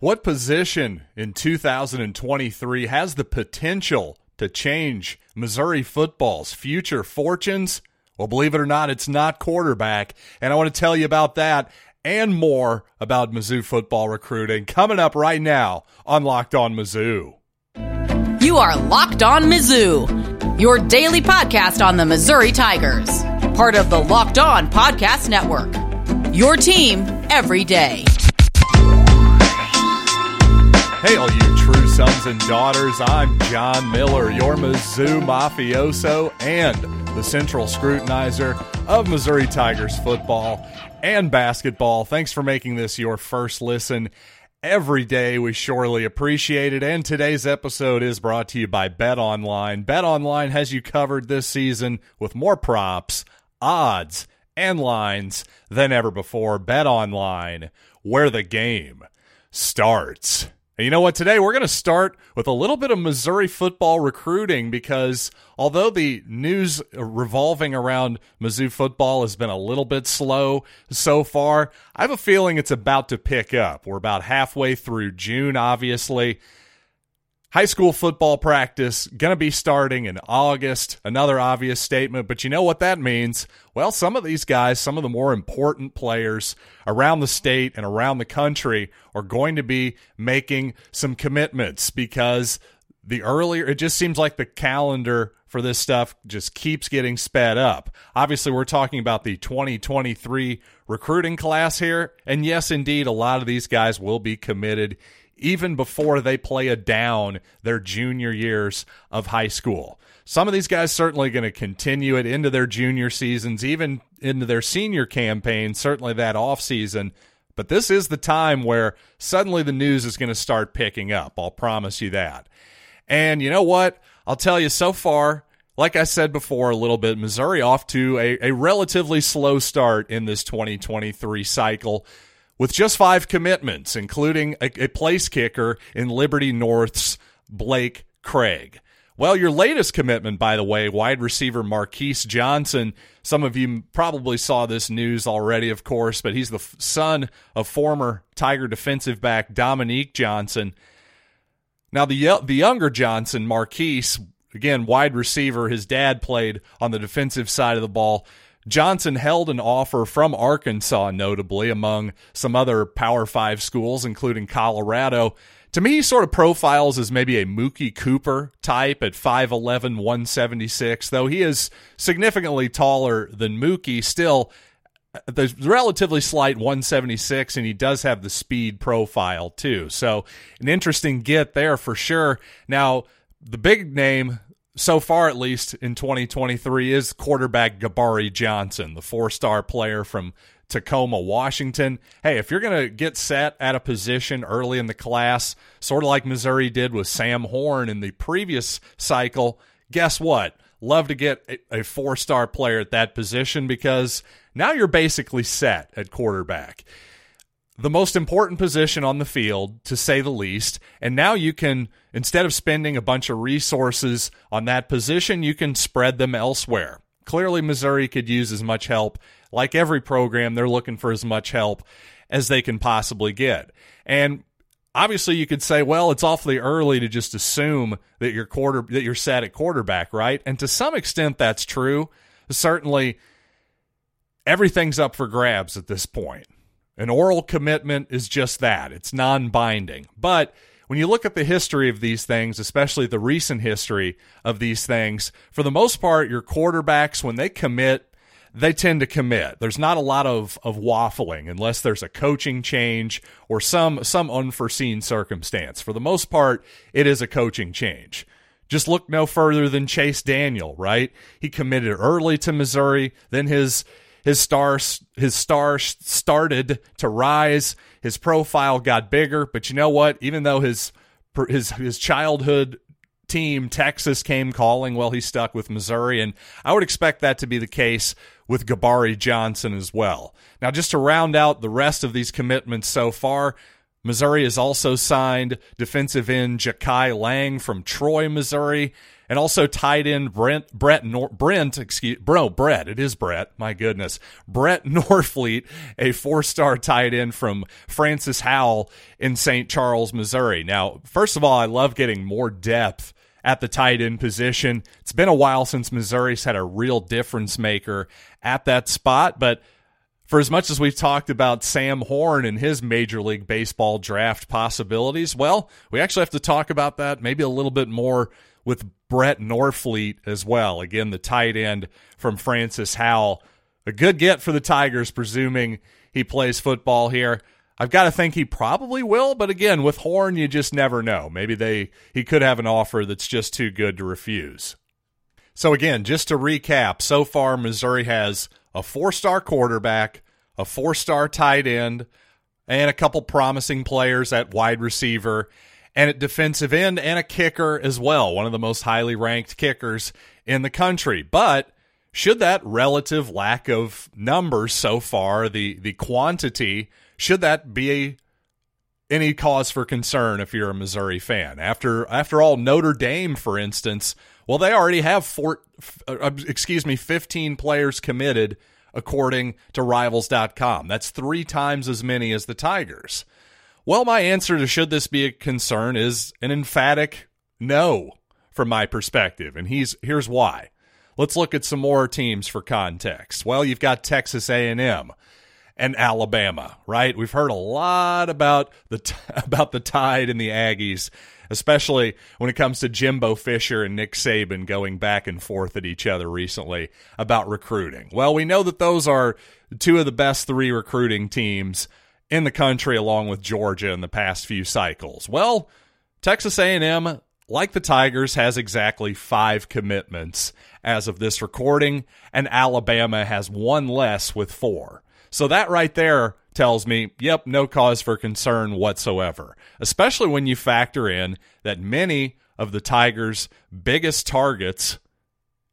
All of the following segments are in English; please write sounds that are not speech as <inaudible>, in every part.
What position in 2023 has the potential to change Missouri football's future fortunes? Well, believe it or not, it's not quarterback. And I want to tell you about that and more about Mizzou football recruiting coming up right now on Locked On Mizzou. You are Locked On Mizzou, your daily podcast on the Missouri Tigers, part of the Locked On Podcast Network. Your team every day. Hey, all you true sons and daughters, I'm John Miller, your Mizzou mafioso and the central scrutinizer of Missouri Tigers football and basketball. Thanks for making this your first listen every day. We surely appreciate it. And today's episode is brought to you by Bet Online. Bet Online has you covered this season with more props, odds, and lines than ever before. Bet Online, where the game starts. And you know what? Today we're going to start with a little bit of Missouri football recruiting because although the news revolving around Mizzou football has been a little bit slow so far, I have a feeling it's about to pick up. We're about halfway through June, obviously. High school football practice going to be starting in August. Another obvious statement, but you know what that means? Well, some of these guys, some of the more important players around the state and around the country are going to be making some commitments because the earlier it just seems like the calendar for this stuff just keeps getting sped up. Obviously, we're talking about the 2023 recruiting class here, and yes, indeed, a lot of these guys will be committed even before they play a down their junior years of high school. Some of these guys certainly going to continue it into their junior seasons, even into their senior campaign, certainly that off season. But this is the time where suddenly the news is going to start picking up. I'll promise you that. And you know what? I'll tell you so far, like I said before a little bit, Missouri off to a, a relatively slow start in this 2023 cycle with just five commitments, including a, a place kicker in Liberty North's Blake Craig. Well, your latest commitment, by the way, wide receiver Marquise Johnson. Some of you probably saw this news already, of course, but he's the son of former Tiger defensive back Dominique Johnson. Now, the the younger Johnson, Marquise, again wide receiver. His dad played on the defensive side of the ball. Johnson held an offer from Arkansas, notably among some other Power Five schools, including Colorado. To me, he sort of profiles as maybe a Mookie Cooper type at 5'11, 176, though he is significantly taller than Mookie. Still, the relatively slight 176, and he does have the speed profile too. So, an interesting get there for sure. Now, the big name so far at least in 2023 is quarterback Gabarri Johnson, the four-star player from Tacoma, Washington. Hey, if you're going to get set at a position early in the class, sort of like Missouri did with Sam Horn in the previous cycle, guess what? Love to get a four-star player at that position because now you're basically set at quarterback the most important position on the field, to say the least. And now you can, instead of spending a bunch of resources on that position, you can spread them elsewhere. Clearly, Missouri could use as much help. Like every program, they're looking for as much help as they can possibly get. And obviously, you could say, well, it's awfully early to just assume that you're quarter that you're set at quarterback, right? And to some extent, that's true. Certainly, everything's up for grabs at this point. An oral commitment is just that it's non binding. But when you look at the history of these things, especially the recent history of these things, for the most part, your quarterbacks, when they commit, they tend to commit. There's not a lot of, of waffling unless there's a coaching change or some some unforeseen circumstance. For the most part, it is a coaching change. Just look no further than Chase Daniel, right? He committed early to Missouri, then his his star his star started to rise. His profile got bigger, but you know what? Even though his his his childhood team Texas came calling, well, he stuck with Missouri, and I would expect that to be the case with Gabarri Johnson as well. Now, just to round out the rest of these commitments so far, Missouri has also signed defensive end Jakai Lang from Troy, Missouri, and also tight end Brent Brett Nor- Brent excuse bro Brett it is Brett my goodness Brett <laughs> Norfleet a four star tight end from Francis Howell in St. Charles, Missouri. Now, first of all, I love getting more depth at the tight end position. It's been a while since Missouri's had a real difference maker at that spot, but for as much as we've talked about Sam Horn and his Major League Baseball draft possibilities, well, we actually have to talk about that maybe a little bit more with Brett Norfleet as well. Again, the tight end from Francis Howell. A good get for the Tigers, presuming he plays football here. I've got to think he probably will, but again, with Horn, you just never know. Maybe they he could have an offer that's just too good to refuse. So again, just to recap, so far Missouri has a four-star quarterback, a four-star tight end, and a couple promising players at wide receiver and at defensive end and a kicker as well, one of the most highly ranked kickers in the country. But should that relative lack of numbers so far, the the quantity, should that be a, any cause for concern if you're a Missouri fan? After after all, Notre Dame, for instance, well, they already have four, uh, excuse me, 15 players committed according to Rivals.com. That's three times as many as the Tigers. Well, my answer to should this be a concern is an emphatic no from my perspective, and he's here's why. Let's look at some more teams for context. Well, you've got Texas A&M and Alabama, right? We've heard a lot about the <laughs> about the Tide and the Aggies, especially when it comes to Jimbo Fisher and Nick Saban going back and forth at each other recently about recruiting. Well, we know that those are two of the best three recruiting teams in the country along with Georgia in the past few cycles. Well, Texas A&M like the Tigers has exactly 5 commitments as of this recording and Alabama has one less with 4. So that right there tells me, yep, no cause for concern whatsoever, especially when you factor in that many of the Tigers' biggest targets,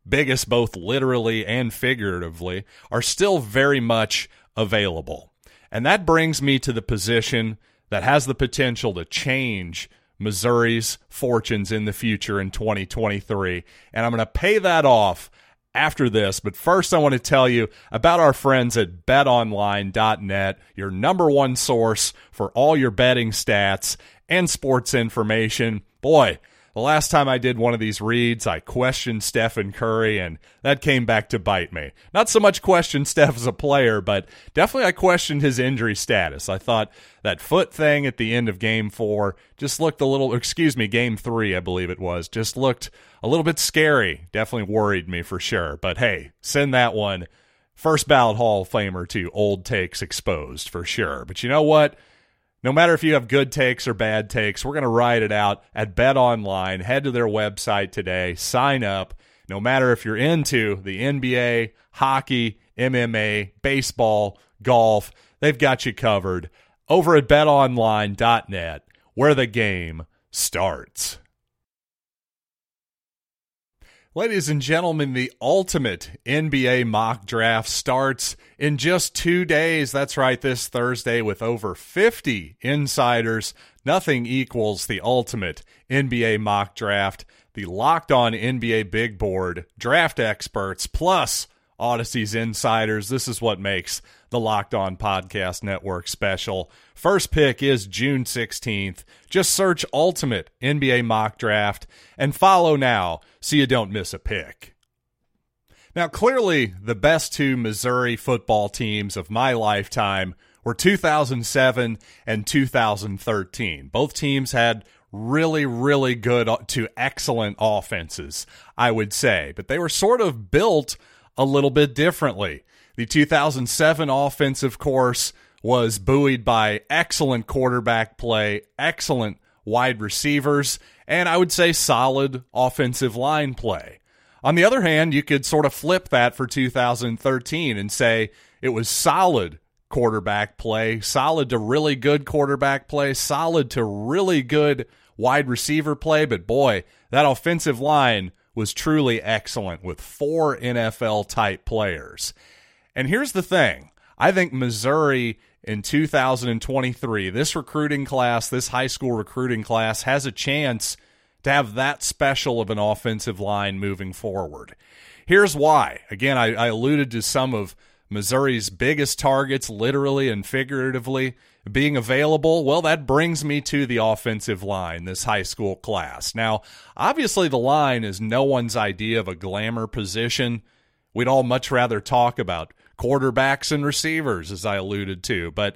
biggest both literally and figuratively, are still very much available. And that brings me to the position that has the potential to change Missouri's fortunes in the future in 2023. And I'm going to pay that off after this. But first, I want to tell you about our friends at betonline.net, your number one source for all your betting stats and sports information. Boy, the last time I did one of these reads, I questioned Stephen Curry, and that came back to bite me. Not so much question Steph as a player, but definitely I questioned his injury status. I thought that foot thing at the end of game four just looked a little, excuse me, game three, I believe it was, just looked a little bit scary. Definitely worried me for sure. But hey, send that one. First ballot Hall of Famer to old takes exposed for sure. But you know what? No matter if you have good takes or bad takes, we're going to ride it out at Bet Online. Head to their website today, sign up. No matter if you're into the NBA, hockey, MMA, baseball, golf, they've got you covered over at betonline.net where the game starts. Ladies and gentlemen, the ultimate NBA mock draft starts in just two days. That's right, this Thursday with over 50 insiders. Nothing equals the ultimate NBA mock draft. The locked on NBA big board, draft experts, plus Audacy's insiders. This is what makes the Locked On Podcast Network special. First pick is June 16th. Just search Ultimate NBA Mock Draft and follow now so you don't miss a pick. Now, clearly, the best two Missouri football teams of my lifetime were 2007 and 2013. Both teams had really, really good uh, to excellent offenses, I would say, but they were sort of built a little bit differently. The 2007 offense, of course, was buoyed by excellent quarterback play, excellent wide receivers, and I would say solid offensive line play. On the other hand, you could sort of flip that for 2013 and say it was solid quarterback play, solid to really good quarterback play, solid to really good wide receiver play, but boy, that offensive line was truly excellent with four NFL type players. And here's the thing I think Missouri in 2023, this recruiting class, this high school recruiting class, has a chance to have that special of an offensive line moving forward. Here's why. Again, I, I alluded to some of Missouri's biggest targets, literally and figuratively, being available. Well, that brings me to the offensive line, this high school class. Now, obviously, the line is no one's idea of a glamour position. We'd all much rather talk about quarterbacks and receivers, as I alluded to, but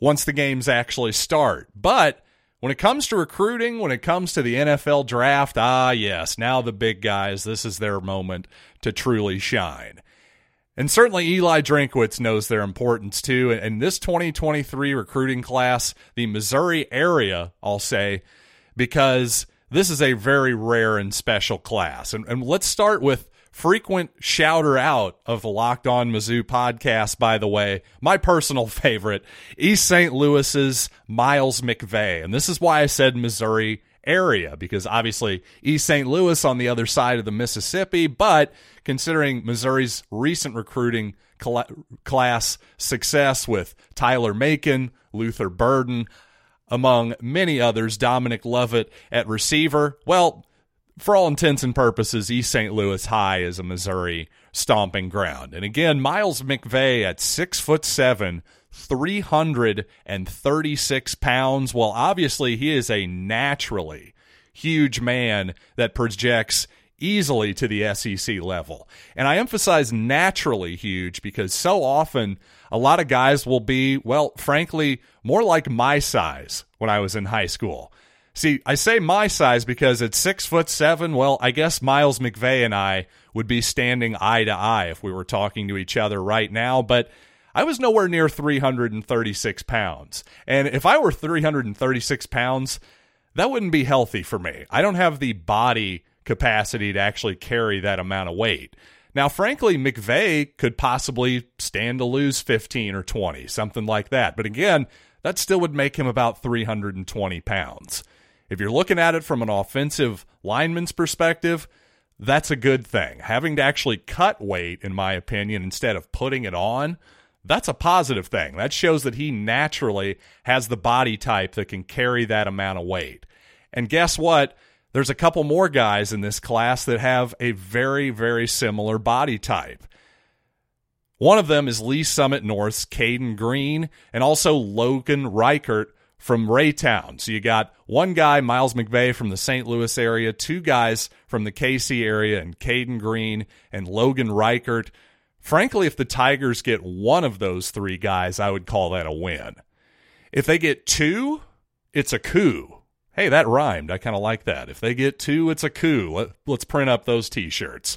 once the games actually start. But when it comes to recruiting, when it comes to the NFL draft, ah, yes, now the big guys, this is their moment to truly shine. And certainly Eli Drinkwitz knows their importance too. And this 2023 recruiting class, the Missouri area, I'll say, because this is a very rare and special class. And, and let's start with frequent shouter out of the Locked On Mizzou podcast, by the way, my personal <laughs> favorite, East St. Louis's Miles McVay. And this is why I said Missouri area, because obviously East St. Louis on the other side of the Mississippi, but considering Missouri's recent recruiting cl- class success with Tyler Macon, Luther Burden, among many others, Dominic Lovett at receiver, well, for all intents and purposes, East St. Louis High is a Missouri stomping ground. And again, Miles McVay at six foot seven, 336 pounds. Well, obviously, he is a naturally huge man that projects easily to the SEC level. And I emphasize naturally huge because so often a lot of guys will be, well, frankly, more like my size when I was in high school. See, I say my size because at six foot seven, well, I guess Miles McVay and I would be standing eye to eye if we were talking to each other right now, but I was nowhere near 336 pounds. And if I were 336 pounds, that wouldn't be healthy for me. I don't have the body capacity to actually carry that amount of weight. Now, frankly, McVay could possibly stand to lose 15 or 20, something like that. But again, that still would make him about 320 pounds. If you're looking at it from an offensive lineman's perspective, that's a good thing. Having to actually cut weight, in my opinion, instead of putting it on, that's a positive thing. That shows that he naturally has the body type that can carry that amount of weight. And guess what? There's a couple more guys in this class that have a very, very similar body type. One of them is Lee's Summit North's Caden Green and also Logan Reichert from Raytown. So you got one guy, Miles McVay from the St. Louis area, two guys from the KC area, and Caden Green and Logan Reichert. Frankly, if the Tigers get one of those three guys, I would call that a win. If they get two, it's a coup. Hey, that rhymed. I kind of like that. If they get two, it's a coup. Let, let's print up those T-shirts.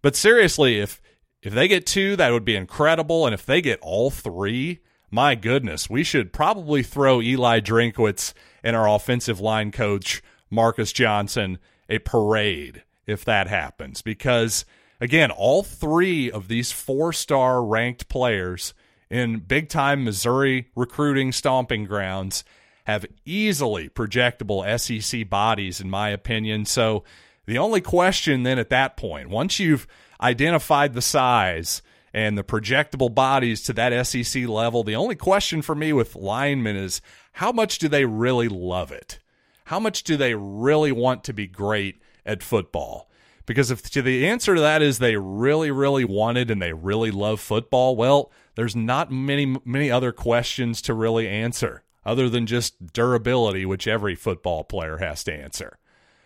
But seriously, if if they get two, that would be incredible. And if they get all three, my goodness, we should probably throw Eli Drinkwitz and our offensive line coach, Marcus Johnson, a parade if that happens. Because, again, all three of these four star ranked players in big time Missouri recruiting stomping grounds have easily projectable SEC bodies, in my opinion. So, the only question then at that point, once you've identified the size, and the projectable bodies to that SEC level. The only question for me with linemen is how much do they really love it? How much do they really want to be great at football? Because if the answer to that is they really, really wanted and they really love football, well, there's not many, many other questions to really answer other than just durability, which every football player has to answer.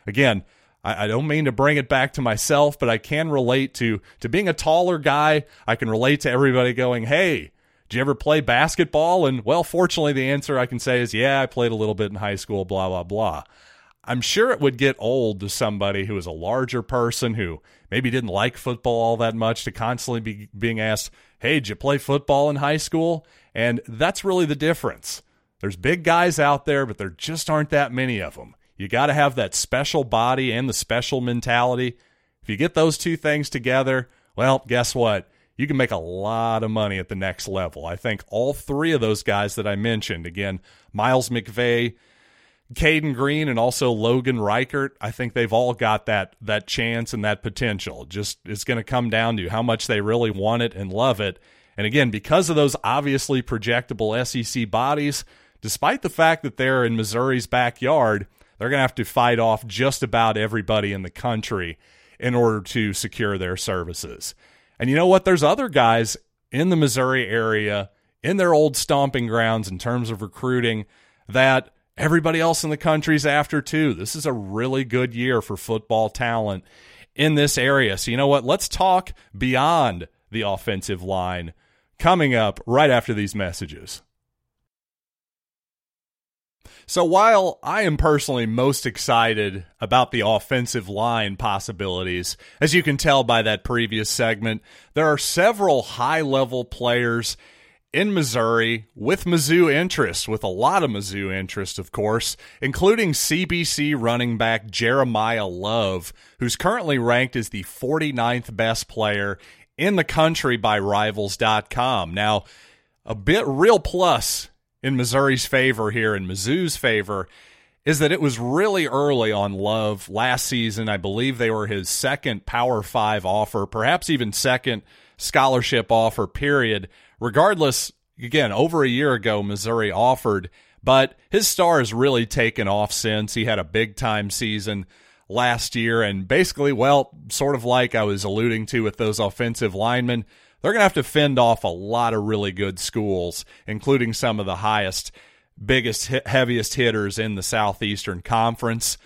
Again, I, don't mean to bring it back to myself, but I can relate to to being a taller guy. I can relate to everybody going, "Hey, did you ever play basketball?" And well, fortunately, the answer I can say is, "Yeah, I played a little bit in high school." Blah blah blah. I'm sure it would get old to somebody who is a larger person who maybe didn't like football all that much to constantly be being asked, "Hey, did you play football in high school?" And that's really the difference. There's big guys out there, but there just aren't that many of them. You got to have that special body and the special mentality. If you get those two things together, well, guess what? You can make a lot of money at the next level. I think all three of those guys that I mentioned, again, Miles McVay, Caden Green, and also Logan Reichert, I think they've all got that that chance and that potential. Just it's going to come down to how much they really want it and love it. And again, because of those obviously projectable SEC bodies, despite the fact that they're in Missouri's backyard, they're going to have to fight off just about everybody in the country in order to secure their services. And you know what? There's other guys in the Missouri area, in their old stomping grounds in terms of recruiting, that everybody else in the country's after too. This is a really good year for football talent in this area. So, you know what? Let's talk beyond the offensive line coming up right after these messages. So while I am personally most excited about the offensive line possibilities, as you can tell by that previous segment, there are several high level players in Missouri with Mizzou interest, with a lot of Mizzou interest, of course, including CBC running back Jeremiyah Love, who's currently ranked as the 49th best player in the country by Rivals.com. Now, a bit real plus in Missouri's favor here, in Mizzou's favor, is that it was really early on Love last season. I believe they were his second Power Five offer, perhaps even second scholarship offer, period. Regardless, again, over a year ago, Missouri offered, but his star has really taken off since. He had a big time season last year, and basically, well, sort of like I was alluding to with those offensive linemen they're going to have to fend off a lot of really good schools, including some of the highest, biggest, heaviest hitters in the Southeastern Conference.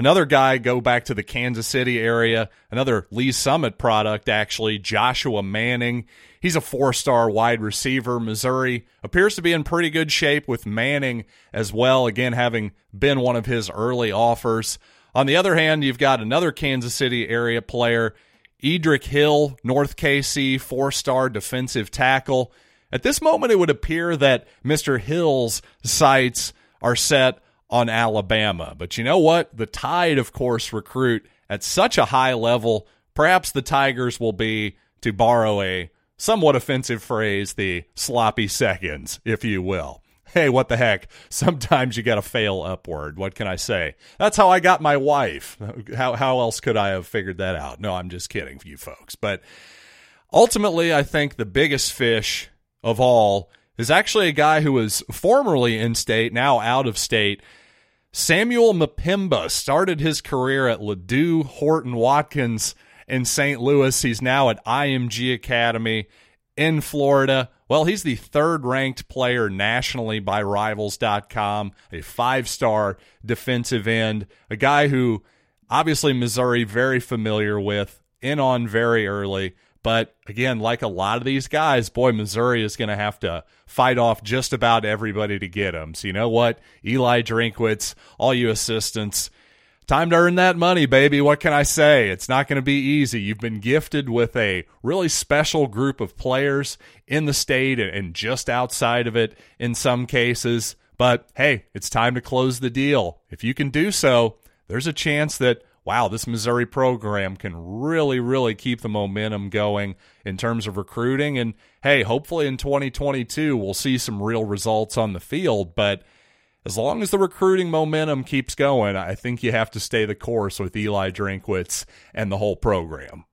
Another guy, go back to the Kansas City area, another Lee's Summit product, actually, Joshua Manning. He's a four star wide receiver. Missouri appears to be in pretty good shape with Manning as well, again, having been one of his early offers. On the other hand, you've got another Kansas City area player Edric Hill, North KC, four star defensive tackle. At this moment, it would appear that Mr. Hill's sights are set on Alabama. But you know what? The Tide, of course, recruit at such a high level. Perhaps the Tigers will be, to borrow a somewhat offensive phrase, the sloppy seconds, if you will hey, what the heck? <laughs> Sometimes you got to fail upward. What can I say? That's how I got my wife. How how else could I have figured that out? No, I'm just kidding, you folks. But ultimately, I think the biggest fish of all is actually a guy who was formerly in state, now out of state. Samuel M'Pemba started his career at Ladue Horton Watkins in St. Louis. He's now at IMG Academy in Florida. Well, he's the third ranked player nationally by Rivals.com, a five star defensive end, a guy who obviously Missouri very familiar with, in on very early. But again, like a lot of these guys, boy, Missouri is going to have to fight off just about everybody to get him. So, you know what? Eli Drinkwitz, all you assistants, Time to earn that money, baby. What can I say? It's not going to be easy. You've been gifted with a really special group of players in the state and just outside of it in some cases. But hey, it's time to close the deal. If you can do so, there's a chance that, wow, this Missouri program can really, really keep the momentum going in terms of recruiting. And hey, hopefully in 2022, we'll see some real results on the field. But as long as the recruiting momentum keeps going, I think you have to stay the course with Eli Drinkwitz and the whole program.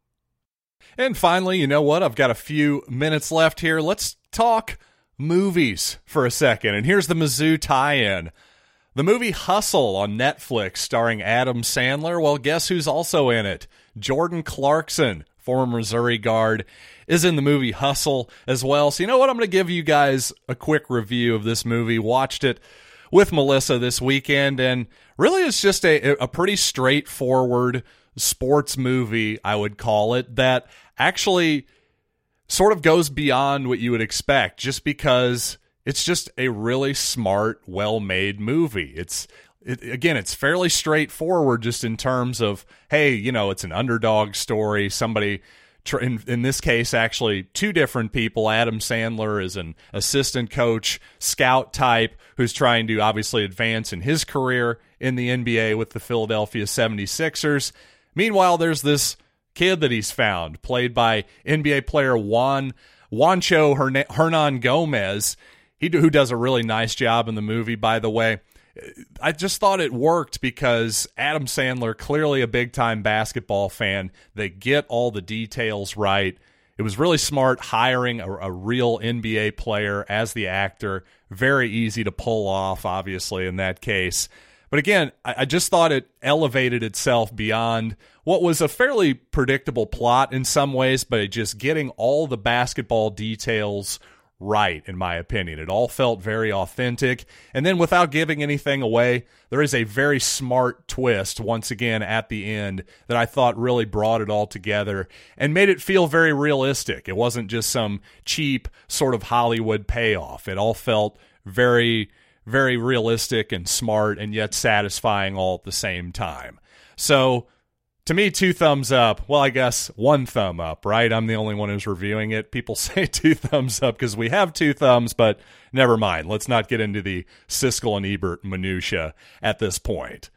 And finally, you know what? I've got a few minutes left here. Let's talk movies for a second. And here's the Mizzou tie in. The movie Hustle on Netflix, starring Adam Sandler. Well, guess who's also in it? Jordan Clarkson, former Missouri guard, is in the movie Hustle as well. So, you know what? I'm going to give you guys a quick review of this movie. Watched it with Melissa this weekend, and really it's just a, a pretty straightforward sports movie, I would call it, that actually sort of goes beyond what you would expect just because it's just a really smart, well made movie. It's it, again, it's fairly straightforward just in terms of, hey, you know, it's an underdog story. Somebody in, in this case, actually, two different people. Adam Sandler is an assistant coach, scout type, who's trying to obviously advance in his career in the NBA with the Philadelphia 76ers. Meanwhile, there's this kid that he's found, played by NBA player Juan Juancho Hernangomez, he who does a really nice job in the movie, by the way. I just thought it worked because Adam Sandler, clearly a big time basketball fan, they get all the details right. it was really smart hiring a, a, real NBA player as the actor. Very easy to pull off, obviously, in that case. But again, I, I just thought it elevated itself beyond what was a fairly predictable plot in some ways, but just getting all the basketball details right, in my opinion. It all felt very authentic. And then without giving anything away, there is a very smart twist once again at the end that I thought really brought it all together and made it feel very realistic. It wasn't just some cheap sort of Hollywood payoff. It all felt very, very realistic and smart and yet satisfying all at the same time. So, to me, two thumbs up. Well, I guess one thumb up, right? I'm the only one who's reviewing it. People <laughs> say two thumbs up because we have two thumbs, but never mind. Let's not get into the Siskel and Ebert minutia at this point.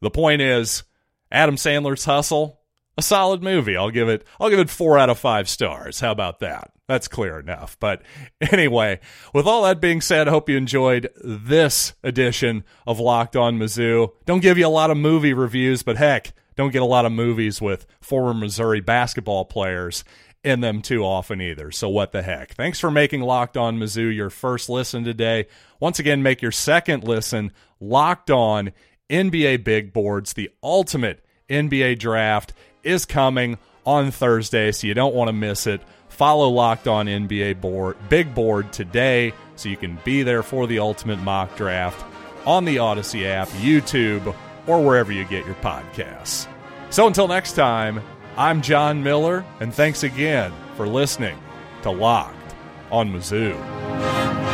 The point is, Adam Sandler's Hustle, a solid movie. I'll give it. I'll give it four out of five stars. How about that? That's clear enough. But <laughs> anyway, with all that being said, I hope you enjoyed this edition of Locked On Mizzou. Don't give you a lot of movie reviews, but heck don't get a lot of movies with former Missouri basketball players in them too often either. So what the heck? Thanks for making Locked On Mizzou your first listen today. Once again, make your second listen Locked On NBA Big Boards. The ultimate NBA draft is coming on Thursday, so you don't want to miss it. Follow Locked On NBA Board Big Board today so you can be there for the ultimate mock draft on the Audacy app, YouTube, or wherever you get your podcasts. So until next time, I'm John Miller, and thanks again for listening to Locked on Mizzou.